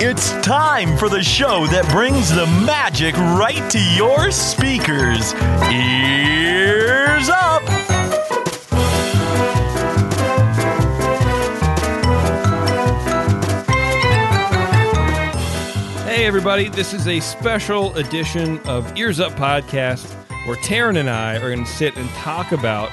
It's time for the show that brings the magic right to your speakers. Ears up! Hey, everybody, this is a special edition of Ears Up Podcast where Taryn and I are going to sit and talk about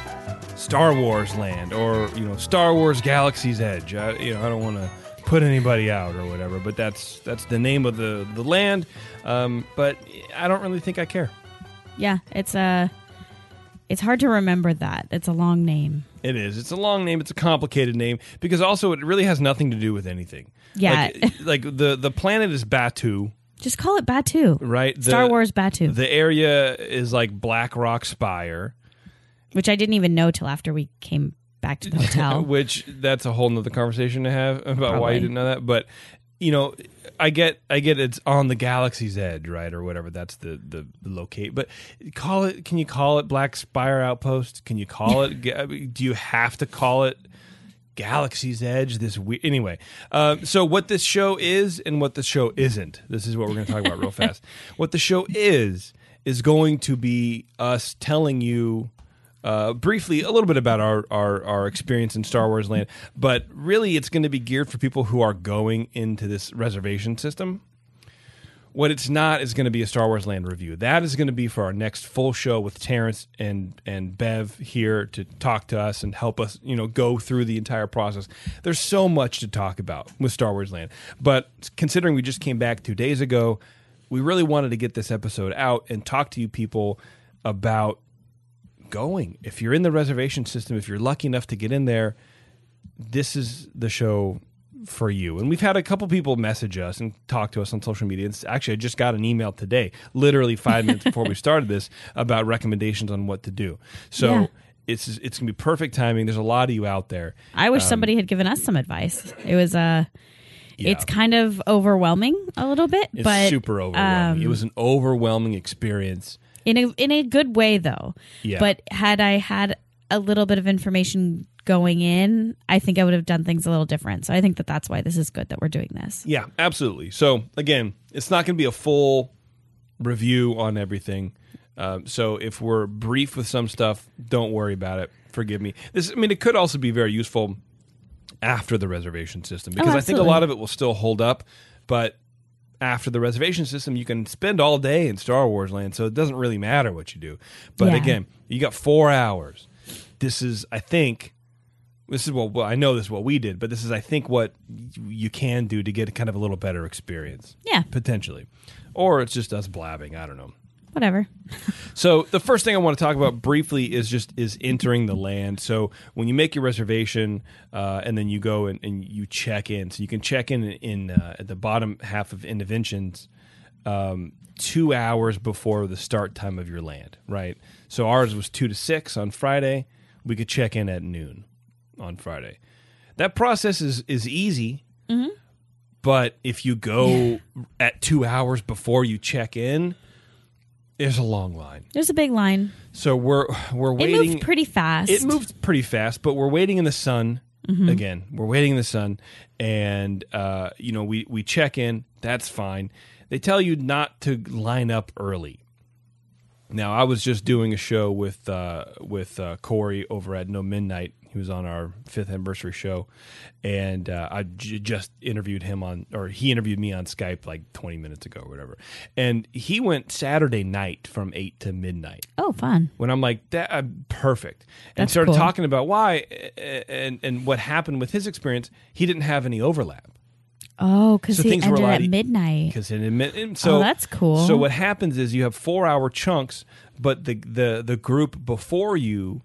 Star Wars Land or, you know, Star Wars Galaxy's Edge. I, you know, I don't want to put anybody out or whatever, but that's that's the name of the, the land. Um, but I don't really think I care. Yeah, it's a. It's hard to remember that. It's a long name. It is. It's a long name. It's a complicated name because also it really has nothing to do with anything. Yeah. Like, like the the planet is Batuu, Just call it Batuu. right? The, Star Wars Batuu, The area is like Black Rock Spire. which I didn't even know till after we came back to the hotel. which that's a whole nother conversation to have about why you didn't know that. But you know i get i get it's on the galaxy's edge right or whatever. That's the the, the locate but call it can you call it black spire outpost? Can you call it ga- I mean, do you have to call it galaxy's edge? This we anyway um, so what this show is and what the show isn't this is what we're going to talk about real fast. What the show is is going to be us telling you uh, briefly a little bit about our, our, our experience in Star Wars land, but really it's going to be geared for people who are going into this reservation system. What it's not is going to be a Star Wars land review. That is going to be for our next full show with Terrence and and Bev here to talk to us and help us, you know, go through the entire process. There's so much to talk about with Star Wars land, but considering we just came back two days ago, we really wanted to get this episode out and talk to you people about going. If you're in the reservation system, if you're lucky enough to get in there, this is the show for you. And we've had a couple people message us and talk to us on social media. It's actually, I just got an email today, literally five minutes before we started this, about recommendations on what to do. So Yeah. it's it's gonna be perfect timing. There's a lot of you out there. I wish somebody had given us some advice. It was uh Yeah. It's kind of overwhelming a little bit, It's but super overwhelming. um, it was an overwhelming experience. In a in a good way though. Yeah. But had I had a little bit of information going in, I think I would have done things a little different. So I think that that's why this is good that we're doing this. Yeah, absolutely. So again, it's not going to be a full review on everything. Um, so if we're brief with some stuff, don't worry about it. Forgive me. This, I mean, it could also be very useful after the reservation system because I think a lot of it will still hold up, but after the reservation system, you can spend all day in Star Wars land, so it doesn't really matter what you do. But Yeah. again, you got four hours. This is, I think, this is what well, I know this is what we did, but this is I think what you can do to get kind of a little better experience Yeah, potentially, or it's just us blabbing. I don't know. Whatever. So the first thing I want to talk about briefly is just is entering the land. So when you make your reservation uh, and then you go and, and you check in, so you can check in in uh, at the bottom half of interventions um, two hours before the start time of your land, right? So ours was two to six on Friday. We could check in at noon on Friday. That process is is easy, but if you go at two hours before you check in, there's a long line. There's a big line. So we're we're waiting. It moved pretty fast. It moved pretty fast, but we're waiting in the sun again. We're waiting in the sun, and uh, you know we we check in. That's fine. They tell you not to line up early. Now I was just doing a show with uh, with uh, Corey over at No Midnight. He was on our fifth anniversary show, and uh, I j- just interviewed him on, or he interviewed me on Skype like 20 minutes ago or whatever. And he went Saturday night from eight to midnight Oh, fun. when I'm like that uh, perfect and That's started cool. talking about why and and what happened with his experience he didn't have any overlap Oh, because So he were ended at e- midnight. because it and so Oh, that's cool. so what happens is you have four hour chunks but the the the group before you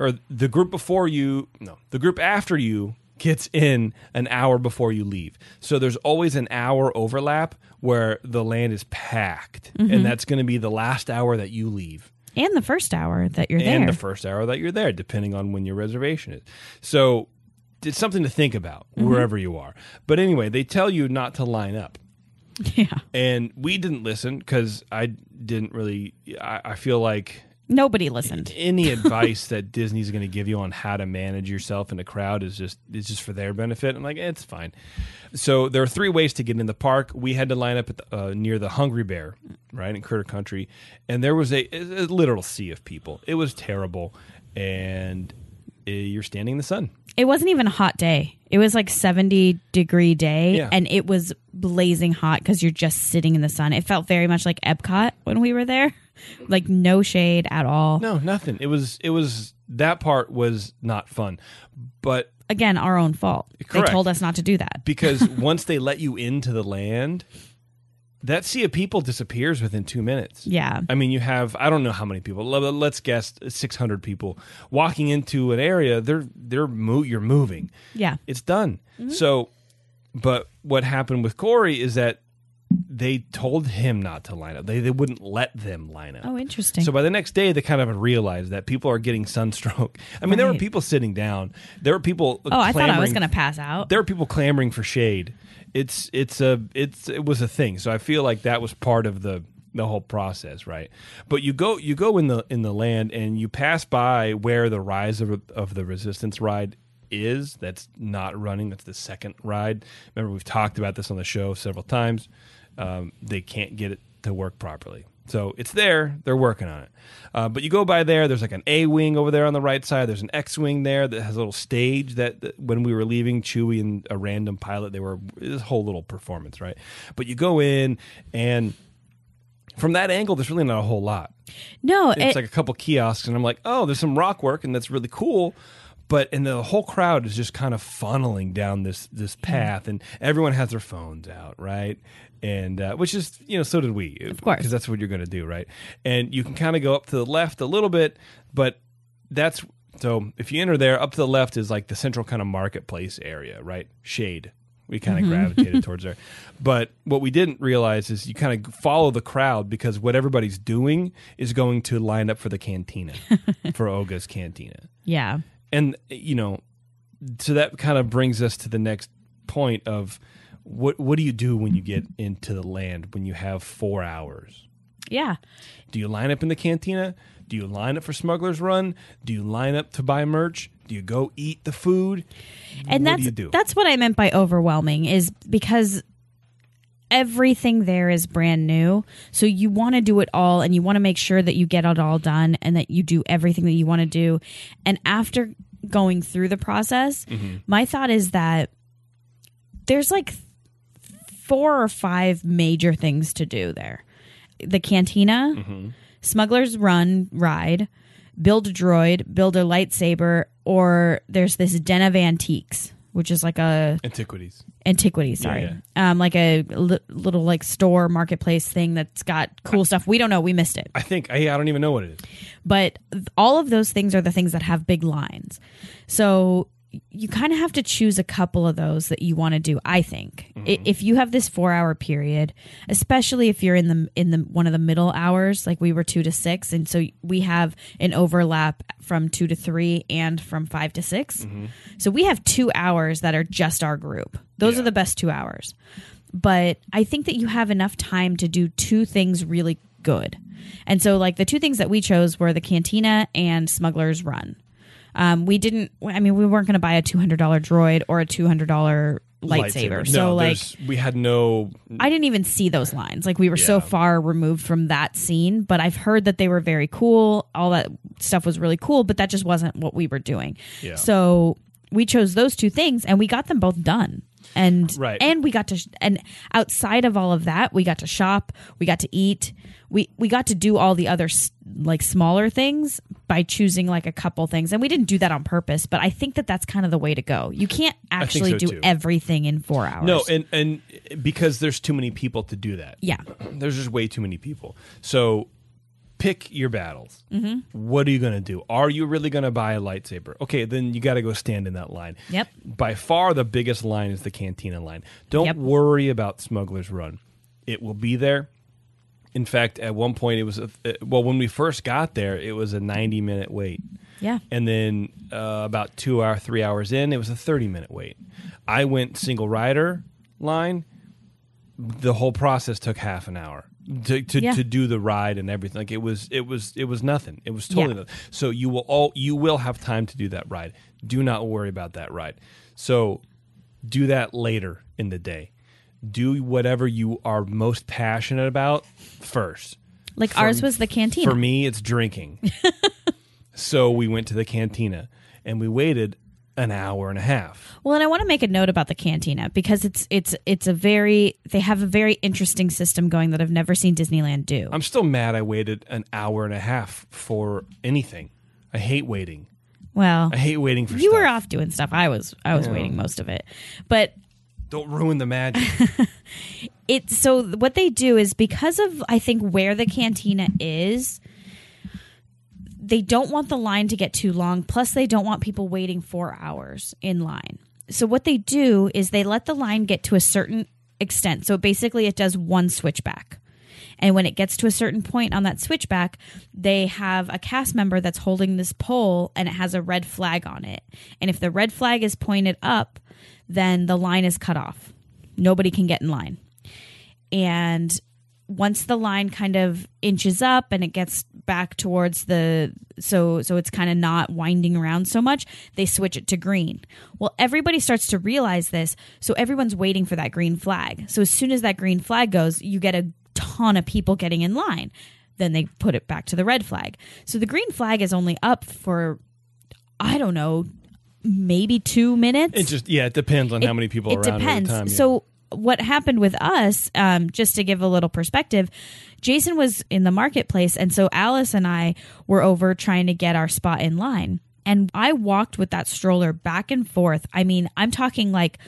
or the group before you no the group after you gets in an hour before you leave so there's always an hour overlap where the land is packed Mm-hmm. and that's going to be the last hour that you leave And the first hour that you're there. and the first hour that you're there, depending on when your reservation is. So it's something to think about Mm-hmm. wherever you are. But anyway, they tell you not to line up. yeah. And we didn't listen because I didn't really, I, I feel like Nobody listened. any advice that Disney's going to give you on how to manage yourself in a crowd is just is just for their benefit. I'm like, eh, it's fine. So there are three ways to get in the park. We had to line up at the, uh, near the Hungry Bear, right in Critter Country, and there was a, a literal sea of people. It was terrible, and uh, you're standing in the sun. It wasn't even a hot day. It was like 70 degree day Yeah. and it was blazing hot because you're just sitting in the sun. It felt very much like Epcot when we were there. Like no shade at all. No, nothing. It was it was that part was not fun, but Again, our own fault. Correct. They told us not to do that. because once they let you into the land, that sea of people disappears within two minutes. Yeah. I mean, you have I don't know how many people. Let's guess six hundred people walking into an area. They're they're mo- you're moving. Yeah. It's done. Mm-hmm. So, but what happened with Corey is that they told him not to line up. They they wouldn't let them line up. Oh, interesting. So by the next day, they kind of realized that people are getting sunstroke. I mean, there were Right. people sitting down. There were people. oh, I thought I was clamoring- going to pass out. There were people clamoring for shade. It's it's a it's it was a thing. So I feel like that was part of the the whole process, right? But you go you go in the in the land and you pass by where the rise of of the resistance ride is. That's not running. That's the second ride. Remember, we've talked about this on the show several times. Um, they can't get it to work properly. So it's there. They're working on it. Uh, but you go by there. There's like an A wing over there on the right side. There's an X wing there that has a little stage that, that when we were leaving, Chewie and a random pilot, they were this whole little performance, right? But you go in and from that angle, there's really not a whole lot. no, It's it, like a couple kiosks, and I'm like, oh, there's some rock work, and that's really cool. But and the whole crowd is just kind of funneling down this this path, and everyone has their phones out, right? And uh, which is you know so did we, of course. because that's what you're going to do, right? And you can kind of go up to the left a little bit, but that's so if you enter there, up to the left is like the central kind of marketplace area, right? Shade. We kind of gravitated towards there. But what we didn't realize is you kind of follow the crowd because what everybody's doing is going to line up for the cantina, for Oga's cantina. yeah. And, you know, so that kind of brings us to the next point of what what do you do when you get into the land when you have four hours? Yeah. Do you line up in the cantina? Do you line up for Smuggler's Run? Do you line up to buy merch? Do you go eat the food? And what that's do do? that's what I meant by overwhelming is because everything there is brand new. So you want to do it all and you want to make sure that you get it all done and that you do everything that you want to do. And after going through the process, Mm-hmm. my thought is that there's like four or five major things to do there. The cantina, Mm-hmm. Smuggler's Run ride, build a droid, build a lightsaber, or there's this Den of Antiques, which is like a Antiquities. antiquities sorry, um, like a li- little like store marketplace thing that's got cool stuff. We don't know, we missed it, I think I, I don't even know what it is. but all of those things are the things that have big lines. So you kind of have to choose a couple of those that you want to do. I think I- mm-hmm. if you have this four hour period, especially if you're in the in the one of the middle hours, like we were two to six, and so we have an overlap from two to three and from five to 6 mm-hmm. So we have two hours that are just our group. Those Yeah. are the best two hours. But I think that you have enough time to do two things really good. And so, like, the two things that we chose were the Cantina and Smuggler's Run. Um, we didn't, I mean, we weren't going to buy a $200 droid or a $200 lightsaber. So, No, like, we had no. I didn't even see those lines. Like we were so far removed from that scene, but I've heard that they were very cool. All that stuff was really cool, but that just wasn't what we were doing. Yeah. So we chose those two things and we got them both done. And Right. and we got to sh- and outside of all of that, we got to shop, we got to eat. We we got to do all the other like smaller things by choosing like a couple things. And we didn't do that on purpose, but I think that that's kind of the way to go. You can't actually so, do too. everything in 4 hours. No, and and because there's too many people to do that. yeah. There's just way too many people. So pick your battles. Mm-hmm. What are you going to do? Are you really going to buy a lightsaber? Okay, then you got to go stand in that line. Yep. By far, the biggest line is the Cantina line. Don't Yep. worry about Smuggler's Run. It will be there. In fact, at one point, it was a, uh, well when we first got there, it was a 90 minute wait. Yeah. And then uh, about two hour, three hours in, it was a 30 minute wait. I went single rider line. The whole process took half an hour. to to, Yeah. to do the ride and everything. Like it was it was it was nothing. It was totally Yeah. nothing. So you will all you will have time to do that ride. Do not worry about that ride. So do that later in the day. Do whatever you are most passionate about first. Like ours was the cantina. For me, it's drinking. so we went to the cantina and we waited an hour and a half. Well, and I want to make a note about the cantina because it's it's it's a very they have a very interesting system going that I've never seen Disneyland do. I'm still mad I waited an hour and a half for anything. I hate waiting. well, I hate waiting for you stuff. were off doing stuff. I was I was waiting most of it. But Don't ruin the magic. it so what they do is because of I think where the cantina is they don't want the line to get too long plus they don't want people waiting 4 hours in line. So what they do is they let the line get to a certain extent. So basically it does one switchback. And when it gets to a certain point on that switchback, they have a cast member that's holding this pole and it has a red flag on it. And if the red flag is pointed up, then the line is cut off. Nobody can get in line. And once the line kind of inches up and it gets back towards the so so it's kind of not winding around so much they switch it to green well everybody starts to realize this so everyone's waiting for that green flag so as soon as that green flag goes you get a ton of people getting in line then they put it back to the red flag so the green flag is only up for i don't know maybe 2 minutes it just yeah, it depends on how many people are it depends. time. yeah. So what happened with us, um, just to give a little perspective, Jason was in the marketplace, and so Alice and I were over trying to get our spot in line. And I walked with that stroller back and forth. I mean, I'm talking like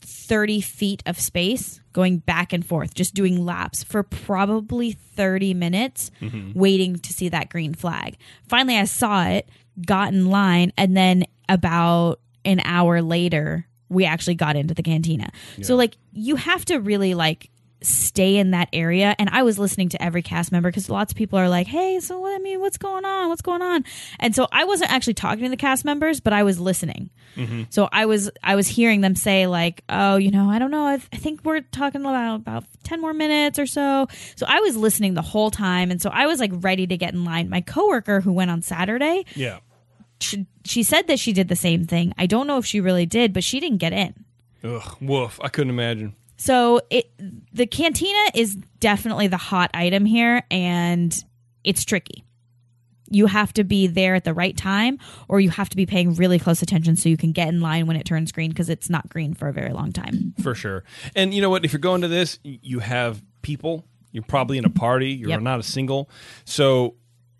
30 feet of space going back and forth, just doing laps for probably 30 minutes, waiting to see that green flag. Finally, I saw it, got in line, and then about an hour later, we actually got into the cantina. So, like, you have to really like stay in that area and i was listening to every cast member because lots of people are like hey so what i mean what's going on what's going on and so i wasn't actually talking to the cast members but i was listening mm-hmm. so I was I was hearing them say like, oh, you know, I don't know. I, th- I think we're talking about about ten more minutes or so. So I was listening the whole time, and so I was like ready to get in line. My coworker who went on Saturday, yeah. she, she said that she did the same thing. I don't know if she really did, but she didn't get in. Ugh, woof. I couldn't imagine. So it the cantina is definitely the hot item here, and it's tricky. You have to be there at the right time, or you have to be paying really close attention so you can get in line when it turns green because it's not green for a very long time. For sure. And you know what? If you're going to this, you have people. You're probably in a party. You're Yep. not a single. So,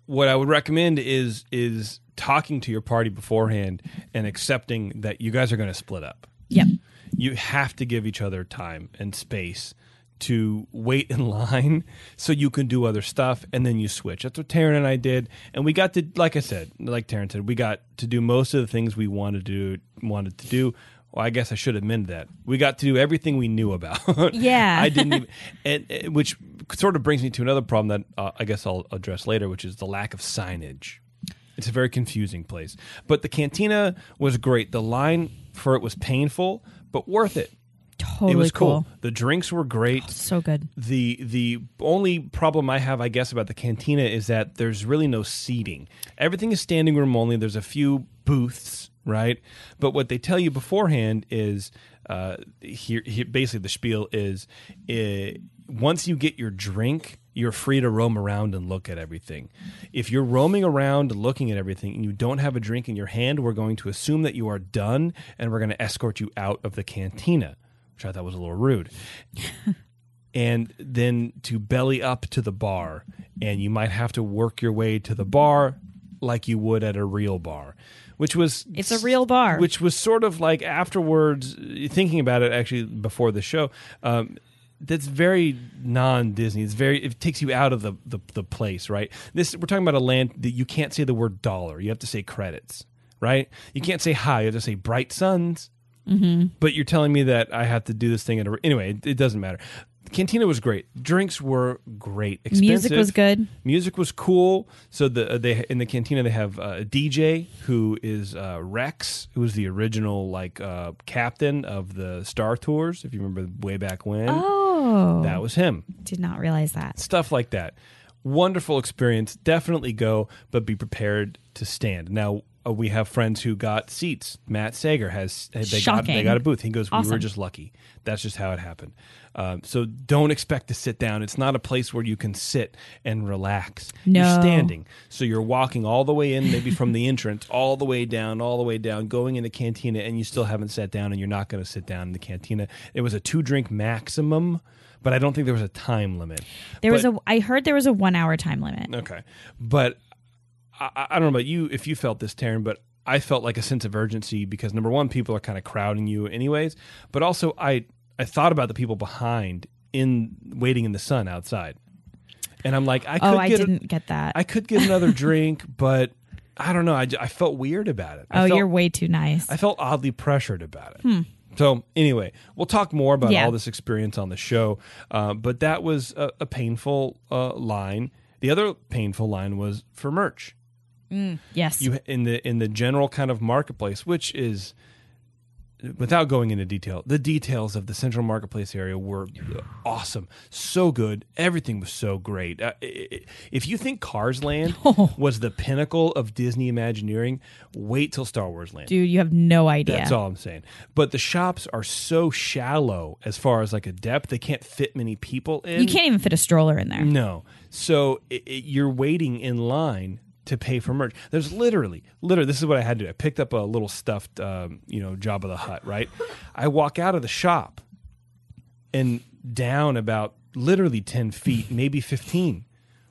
what I would recommend is is talking to your party beforehand and accepting that you guys are going to split up. Yep. You have to give each other time and space to wait in line so you can do other stuff and then you switch. That's what Taryn and I did. And we got to like I said, like Taryn said, we got to do most of the things we wanted to do wanted to do. Well, I guess I should amend that. We got to do everything we knew about. Yeah. I didn't even, and, and- which sort of brings me to another problem that uh, I guess I'll address later, which is the lack of signage. It's a very confusing place. But the cantina was great. The line for it was painful, but worth it. Totally it was cool. cool. The drinks were great. So good. The the only problem I have, I guess, about the cantina is that there's really no seating. Everything is standing room only. There's a few booths, right? But what they tell you beforehand is uh, here, here. Basically, the spiel is uh, once you get your drink, you're free to roam around and look at everything. If you're roaming around looking at everything and you don't have a drink in your hand, we're going to assume that you are done, and we're going to escort you out of the cantina, which I thought was a little rude and then to belly up to the bar and you might have to work your way to the bar like you would at a real bar which was It's a real bar. which was sort of like afterwards thinking about it actually before the show um, that's very non-disney it's very it takes you out of the, the the place right this we're talking about a land that you can't say the word dollar you have to say credits right you can't say hi you have to say bright suns but you're telling me that I have to do this thing at a anyway. It, it doesn't matter. Cantina was great. Drinks were great. Expensive. Music was good. Music was cool. So the uh, they in the cantina they have uh, a DJ who is uh, Rex, who was the original like uh, captain of the Star Tours. If you remember way back when. Oh, Oh, That was him. did not realize that. Stuff like that. Wonderful experience. Definitely go, but be prepared to stand. Now we have friends who got seats. Matt Sager has they got they got a booth. He goes, we were just lucky. That's just how it happened. Um, so don't expect to sit down. It's not a place where you can sit and relax. You're standing. So you're walking all the way in, maybe from the entrance, all the way down, all the way down, going into cantina, and you still haven't sat down, and you're not going to sit down in the cantina. It was a two drink maximum, but I don't think there was a time limit. There was a. I heard there was a one hour time limit. Okay, but I, I don't know about you if you felt this, Taryn, but I felt like a sense of urgency because number one, people are kind of crowding you anyways, but also I I thought about the people behind in waiting in the sun outside, and I'm like, I could Oh, I get a- didn't get that. I could get another drink, but I don't know. I, I felt weird about it. I oh, felt, you're way too nice. I felt oddly pressured about it. So anyway, we'll talk more about Yeah. all this experience on the show. Uh, but that was a, a painful uh, line. The other painful line was for merch. Yes. You in the in the general kind of marketplace, which is without going into detail, the details of the central marketplace area were awesome, so good. Everything was so great. Uh, if you think Cars Land was the pinnacle of Disney Imagineering, wait till Star Wars Land. Dude, you have no idea. That's all I'm saying. But the shops are so shallow as far as like a depth; they can't fit many people in. You can't even fit a stroller in there. No. So i i you're waiting in line to pay for merch. There's literally, literally, this is what I had to do. I picked up a little stuffed, um, you know, Jabba the Hutt, right? I walk out of the shop and down about literally 10 feet, maybe 15,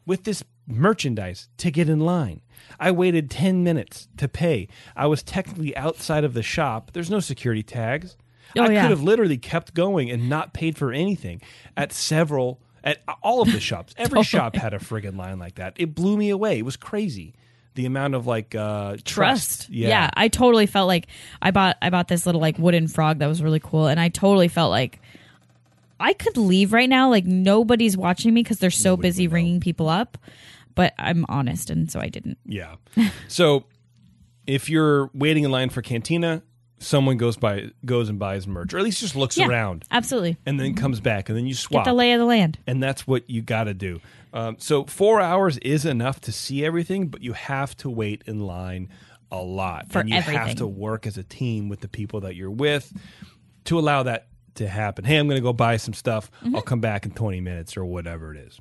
with this merchandise to get in line. I waited 10 minutes to pay. I was technically outside of the shop. There's no security tags. Oh, I yeah. could have literally kept going and not paid for anything at several at all of the shops. Every shop had a friggin' line like that. It blew me away. It was crazy. The amount of like uh trust. Trust. Yeah. I totally felt like I bought I bought this little like wooden frog that was really cool, and I totally felt like I could leave right now. Like nobody's watching me because they're so busy ringing people up. But I'm honest, and so I didn't. Yeah. so if you're waiting in line for Cantina, someone goes by goes and buys merch, or at least just looks Yeah, around absolutely. and then comes back and then you Get swap. the lay of the land. and that's what you got to do. Um, so four hours is enough to see everything, but you have to wait in line a lot, For and you have to work as a team with the people that you're with to allow that to happen. Hey, I'm going to go buy some stuff. Mm-hmm. I'll come back in 20 minutes or whatever it is.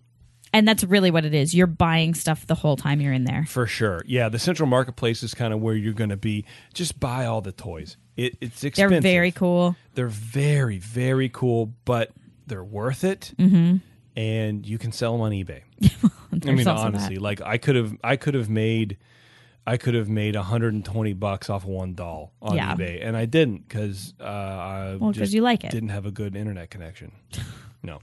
And that's really what it is. You're buying stuff the whole time you're in there. For sure. Yeah, the central marketplace is kind of where you're going to be. Just buy all the toys. It, it's expensive. They're very cool. They're very, very cool, but they're worth it. Mm-hmm. And you can sell them on eBay. I mean, also that. honestly, like I could have, I could have made, I could have made 120 bucks off of one doll on Yeah. eBay, and I didn't because uh, I Well, 'cause just you like it. Didn't have a good internet connection. no.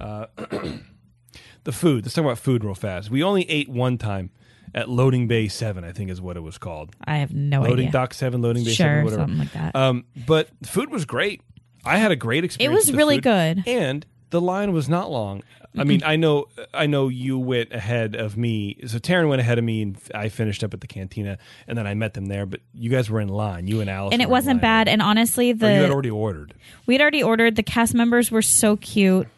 Uh, the food. Let's talk about food real fast. We only ate one time at Loading Bay Seven, I think is what it was called. I have no idea. Loading. Dock Seven, Loading Bay Sure, Seven, whatever. something like that. Um, but the food was great. I had a great experience. It was the really food, good. and the line was not long. I mean, I know, I know you went ahead of me. So Taryn went ahead of me, and I finished up at the cantina, and then I met them there. But you guys were in line. You and Alice, and it wasn't bad. And honestly, Or you had already ordered. we had already ordered. The cast members were so cute.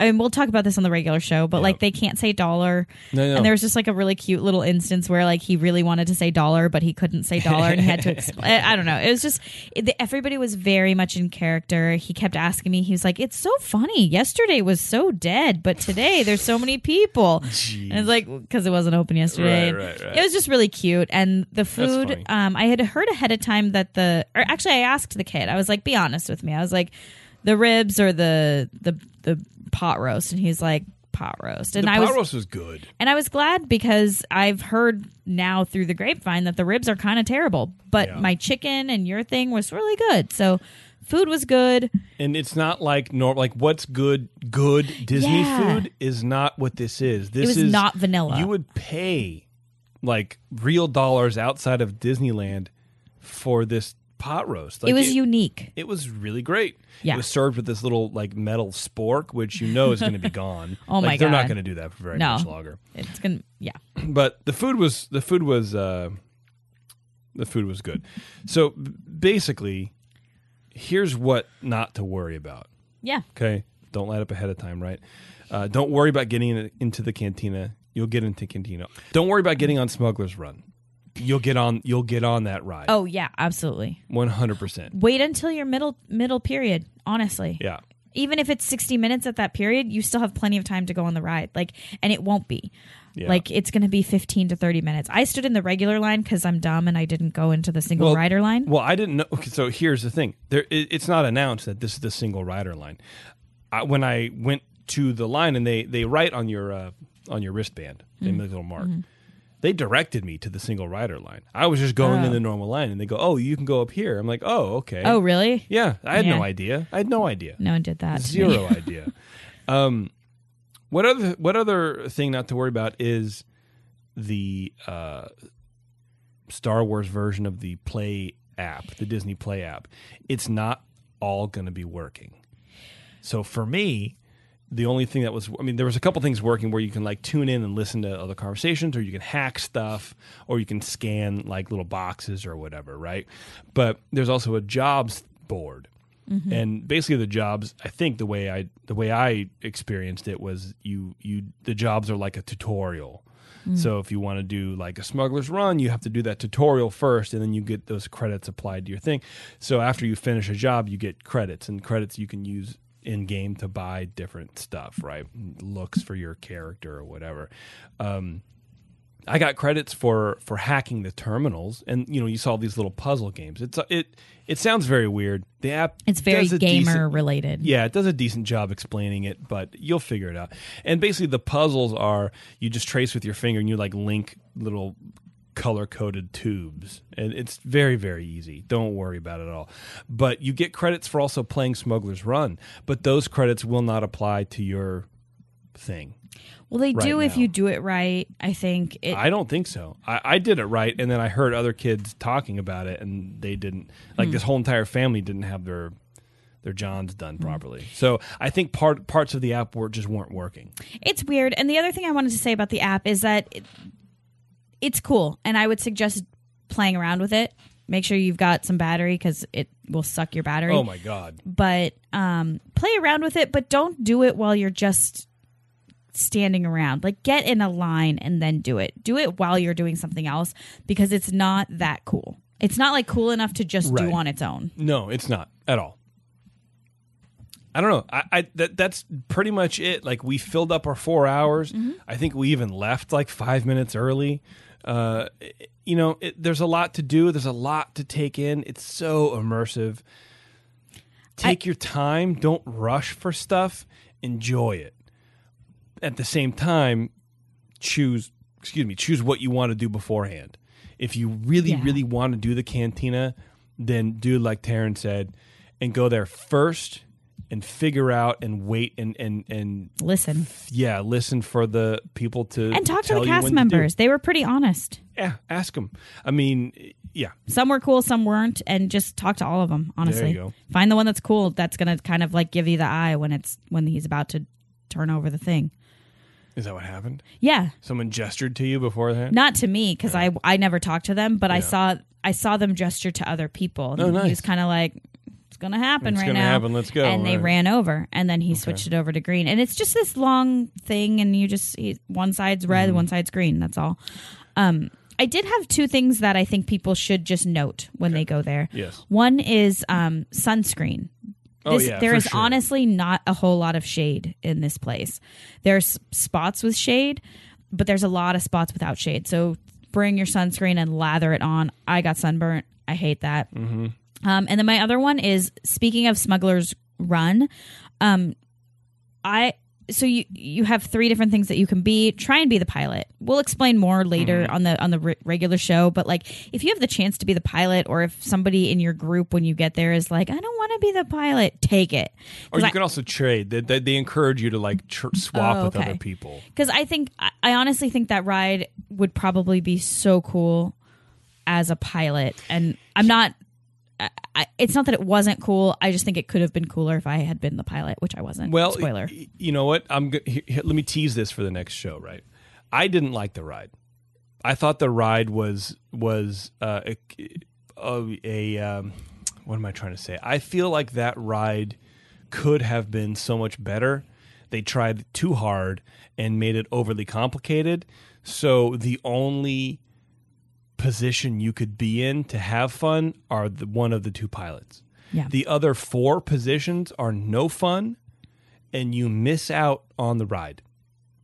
I mean, we'll talk about this on the regular show, but like they can't say dollar. No, no. And there was just like a really cute little instance where like he really wanted to say dollar, but he couldn't say dollar, and he had to explain. I don't know. It was just it, everybody was very much in character. He kept asking me. He was like, "It's so funny. Yesterday was so dead, but today there's so many people." And it's like because it wasn't open yesterday. Right, right, right. It was just really cute, and the food. Um, I had heard ahead of time that the, or actually, I asked the kid. I was like, "Be honest with me." I was like, "The ribs or the the the pot roast?" And he's like, "Pot roast." And the I pot was roast was good. and I was glad because I've heard now through the grapevine that the ribs are kind of terrible, but Yeah. my chicken and your thing was really good. So food was good. and it's not like normal. Like what's good, good Disney Yeah. food is not what this is. This was is not vanilla. You would pay like real dollars outside of Disneyland for this pot roast. Like, it was unique. It was really great. Yeah. It was served with this little like metal spork, which you know is going to be gone. Oh Like, my They're not going to do that for very No. much longer. It's gonna yeah. But the food was the food was uh, the food was good. So basically, here's what not to worry about. Yeah. Okay. Don't light up ahead of time, right? Uh, don't worry about getting in, into the cantina. You'll get into cantina. Don't worry about getting on Smuggler's Run. You'll get on. You'll get on that ride. Oh yeah, absolutely. One hundred percent. Wait until your middle middle period. Honestly, Yeah. even if it's sixty minutes at that period, you still have plenty of time to go on the ride. Like, and it won't be. Yeah. Like it's going to be fifteen to thirty minutes. I stood in the regular line because I'm dumb and I didn't go into the single Well, rider line. Well, I didn't know. So here's the thing: there, it, it's not announced that this is the single rider line. I, when I went to the line and they they write on your uh, on your wristband, they Mm-hmm. make a little mark. They directed me to the single rider line. I was just going in Oh. the normal line, and they go, "Oh, you can go up here." I'm like, "Oh, okay." oh really? yeah. I had no idea. I had no idea. No one did that. Zero idea. Um, what other what other thing not to worry about is the uh, Star Wars version of the Play app, the Disney Play app. It's not all going to be working. So for me, the only thing that was I mean there was a couple things working where you can like tune in and listen to other conversations or you can hack stuff or you can scan like little boxes or whatever, right? But there's also a jobs board. Mm-hmm. And basically the jobs I think the way I the way I experienced it was you you the jobs are like a tutorial. Mm. So if you want to do like a smuggler's run, you have to do that tutorial first, and then you get those credits applied to your thing. So after you finish a job, you get credits, and credits you can use in game to buy different stuff, right? Looks for your character or whatever. Um, I got credits for for hacking the terminals, and you know you saw these little puzzle games. It's it it sounds very weird. The app It's very gamer decent- related. yeah, it does a decent job explaining it, but you'll figure it out. And basically, the puzzles are you just trace with your finger and you like link little color coded tubes. And it's very, very easy. Don't worry about it at all. But you get credits for also playing Smuggler's Run, but those credits will not apply to your thing. Well, they right do if you do it right. I think it. I don't think so. I, I did it right, and then I heard other kids talking about it, and they didn't. Like hmm. this whole entire family didn't have their their Johns done hmm. properly. So I think part parts of the app were just weren't working. It's weird. And the other thing I wanted to say about the app is that it, it's cool, and I would suggest playing around with it. Make sure you've got some battery because it will suck your battery. Oh my god! But um, play around with it, but don't do it while you're just standing around. Like get in a line and then do it. Do it while you're doing something else because it's not that cool. It's not like cool enough to just Right. do on its own. No, it's not at all. I don't know. I, I that that's pretty much it. Like we filled up our four hours. I think we even left like five minutes early. Uh, you know, it, there's a lot to do. There's a lot to take in. It's so immersive. Take your time. Don't rush for stuff. Enjoy it. At the same time, choose. Excuse me. Choose what you want to do beforehand. If you really, Yeah. really want to do the cantina, then do like Taryn said, and go there first and figure out and wait and and and Listen yeah, listen for the people to and talk to the cast when to do. members. They were pretty honest. Yeah, ask them. I mean, yeah, Some were cool, some weren't, and just talk to all of them. Honestly, go. find the one that's cool. That's gonna kind of like give you the eye when it's when he's about to turn over the thing. is that what happened? Yeah, Someone gestured to you beforehand. not to me because I I never talked to them, but I saw I saw them gesture to other people. Oh, and Oh, He was kind of like, "It's gonna happen It's right gonna now." happen, let's go, And they ran over, and then he switched it over to green, and it's just this long thing, and you just he, one side's red, Mm-hmm. one side's green. That's all. Um, I did have two things that I think people should just note when they go there. Yes. One is um, sunscreen. Oh, yeah, there is sure. honestly not a whole lot of shade in this place. There's spots with shade, but there's a lot of spots without shade. So bring your sunscreen and lather it on. I got sunburnt. I hate that. Mm-hmm. Um, and then my other one is speaking of Smuggler's Run. Um, I so you you have three different things that you can be. Try and be the pilot. We'll explain more later Mm-hmm. on the on the re- regular show. But like, if you have the chance to be the pilot, or if somebody in your group when you get there is like, I don't want to be the pilot, take it. Or you I- can also trade. They, they, they encourage you to like tr- swap Oh, with other people. because I think I- I honestly think that ride would probably be so cool as a pilot, and I'm not. I, I, it's not that it wasn't cool. I just think it could have been cooler if I had been the pilot, which I wasn't. Well, spoiler. you know what? I'm go- here, here- let me tease this for the next show. Right? I didn't like the ride. I thought the ride was was uh, a, a, a um, what am I trying to say? I feel like that ride could have been so much better. They tried too hard and made it overly complicated. So the only position you could be in to have fun are the one of the two pilots. Yeah. The other four positions are no fun and you miss out on the ride.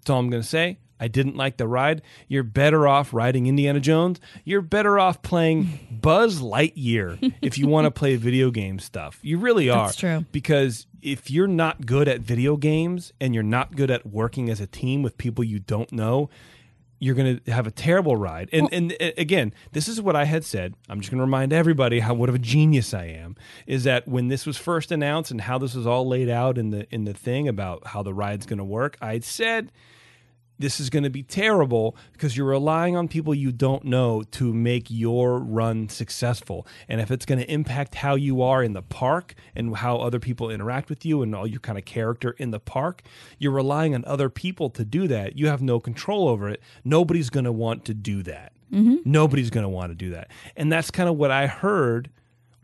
That's all I'm going to say. I didn't like the ride. You're better off riding Indiana Jones. You're better off playing Buzz Lightyear if you want to play video game stuff. You really are. That's true. Because if you're not good at video games and you're not good at working as a team with people you don't know, you're going to have a terrible ride. And and uh, again, this is what I had said. I'm just going to remind everybody how what of a genius I am. Is that when this was first announced and how this was all laid out in the in the thing about how the ride's going to work, I had said this is going to be terrible because you're relying on people you don't know to make your run successful. And if it's going to impact how you are in the park and how other people interact with you and all your kind of character in the park, you're relying on other people to do that. You have no control over it. Nobody's going to want to do that. Mm-hmm. Nobody's going to want to do that. And that's kind of what I heard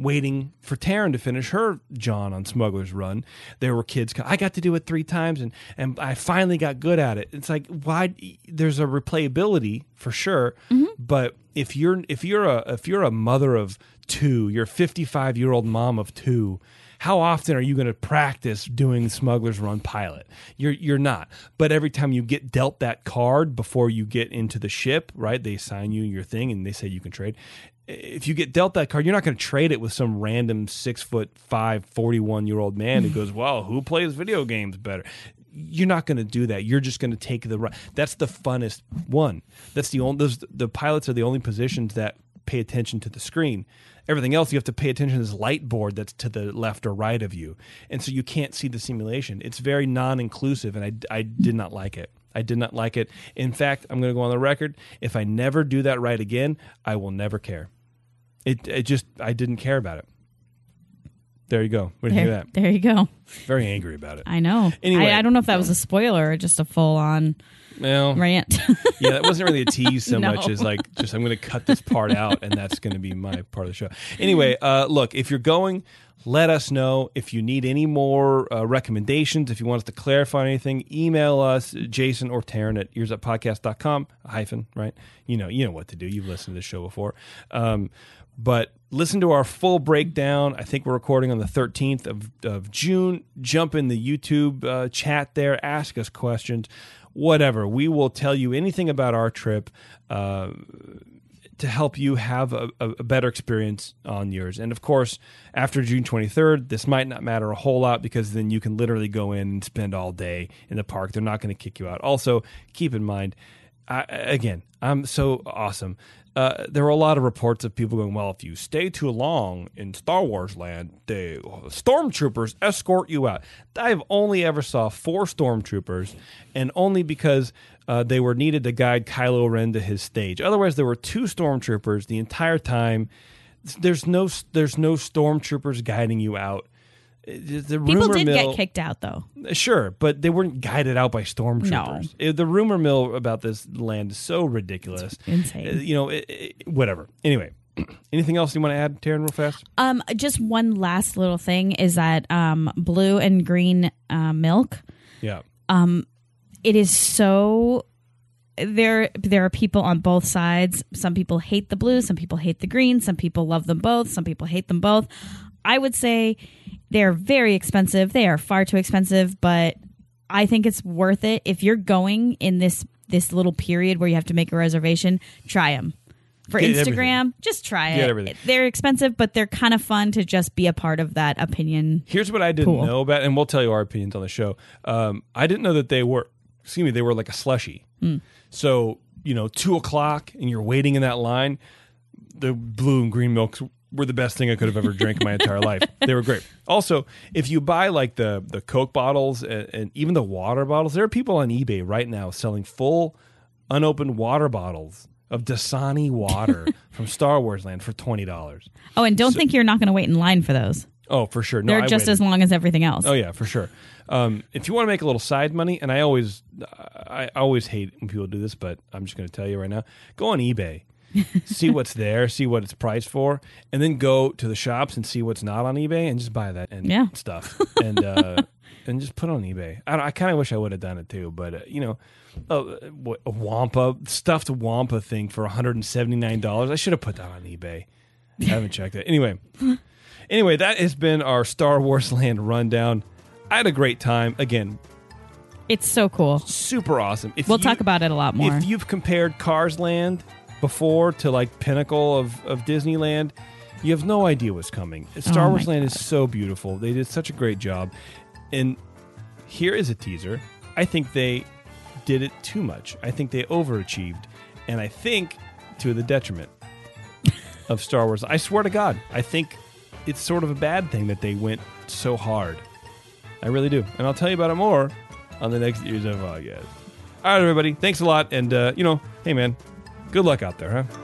waiting for Taryn to finish her John on Smuggler's Run. There were kids. I got to do it three times, and and I finally got good at it. It's like why there's a replayability for sure, mm-hmm. but if you're if you're a if you're a mother of two, you're a 55 year old mom of two. How often are you going to practice doing Smuggler's Run pilot? You're you're not. But every time you get dealt that card before you get into the ship, right? They assign you your thing and they say you can trade if you get dealt that card, you're not going to trade it with some random six foot five, 41 year old man who mm. goes, Well, who plays video games better? You're not going to do that. You're just going to take the right. That's the funnest one. That's the only, those, the pilots are the only positions that pay attention to the screen. Everything else, you have to pay attention to this light board that's to the left or right of you. And so you can't see the simulation. It's very non inclusive, and I, I did not like it. I did not like it. In fact, I'm going to go on the record. If I never do that right again, I will never care. It, it just, I didn't care about it. There you go. What do you There, think of there you go. Very angry about it. I know. Anyway. I, I don't know if that was a spoiler or just a full on Well, rant. yeah, that wasn't really a tease so No. much as like just I'm going to cut this part out and that's going to be my part of the show. Anyway, uh, look, if you're going, let us know if you need any more uh, recommendations. If you want us to clarify anything, email us, Jason or Taryn at earsupodcast.com, hyphen, right? You know, you know what to do. You've listened to this show before. Um, but listen to our full breakdown. I think we're recording on the 13th of, of June. Jump in the YouTube uh, chat there, ask us questions, whatever. We will tell you anything about our trip. Uh, to help you have a, a better experience on yours. And of course, after June 23rd, this might not matter a whole lot because then you can literally go in and spend all day in the park. They're not going to kick you out. Also, keep in mind, I, again, I'm so awesome. Uh, there were a lot of reports of people going, well, if you stay too long in Star Wars land, the stormtroopers escort you out. I've only ever saw four stormtroopers, and only because uh, they were needed to guide Kylo Ren to his stage. Otherwise, there were two stormtroopers the entire time. There's no there's no stormtroopers guiding you out. The People did mill, get kicked out though. Sure, but they weren't guided out by stormtroopers. Uh, The rumor mill about this land is so ridiculous. insane. Uh, You know, it, it- whatever. Anyway, anything else you want to add, Taryn, real fast? Um, just one last little thing is that um, blue and green uh, milk. Yeah. It is so there. There are people on both sides. Some people hate the blue. Some people hate the green. Some people love them both. Some people hate them both. I would say they're very expensive. They are far too expensive, but I think it's worth it if you're going in this this little period where you have to make a reservation. Try them. For Get Instagram, everything. just try Get it. everything. They're expensive, but they're kind of fun to just be a part of that opinion. Here's what I didn't Cool. know about, and we'll tell you our opinions on the show. Um, I didn't know that they were, excuse me, they were like a slushy. So, you know, two o'clock and you're waiting in that line, the blue and green milks were the best thing I could have ever drank in my entire life. They were great. Also, if you buy like the the Coke bottles and, and even the water bottles, there are people on eBay right now selling full unopened water bottles of Dasani water from Star Wars Land for twenty dollars. Oh, and don't think you're not going to wait in line for those. Oh, for sure. No, They're I just waited. as long as everything else. Oh yeah, for sure. Um, if you want to make a little side money, and I always, I always hate when people do this, but I'm just going to tell you right now: go on eBay see what's there, see what it's priced for, and then go to the shops and see what's not on eBay and just buy that and Yeah. stuff and uh, and just put it on eBay. I, I kind of wish I would have done it too, but uh, you know, what, a Wampa stuffed Wampa thing for one hundred and seventy nine dollars. I should have put that on eBay. I haven't checked it. Anyway, anyway, that has been our Star Wars Land rundown. I had a great time. Again, It's so cool. super awesome. If We'll you- talk about it a lot more. If you've compared Cars Land before to like pinnacle of, of Disneyland, you have no idea what's coming. Star Oh Wars Land is so beautiful. They did such a great job. And here is a teaser. I think they did it too much. I think they overachieved. And I think to the detriment of Star Wars. I swear to God, I think it's sort of a bad thing that they went so hard. I really do. And I'll tell you about it more on the next Year's of Podcast. All right, everybody. Thanks a lot. And, uh, you know, hey, man, good luck out there, huh?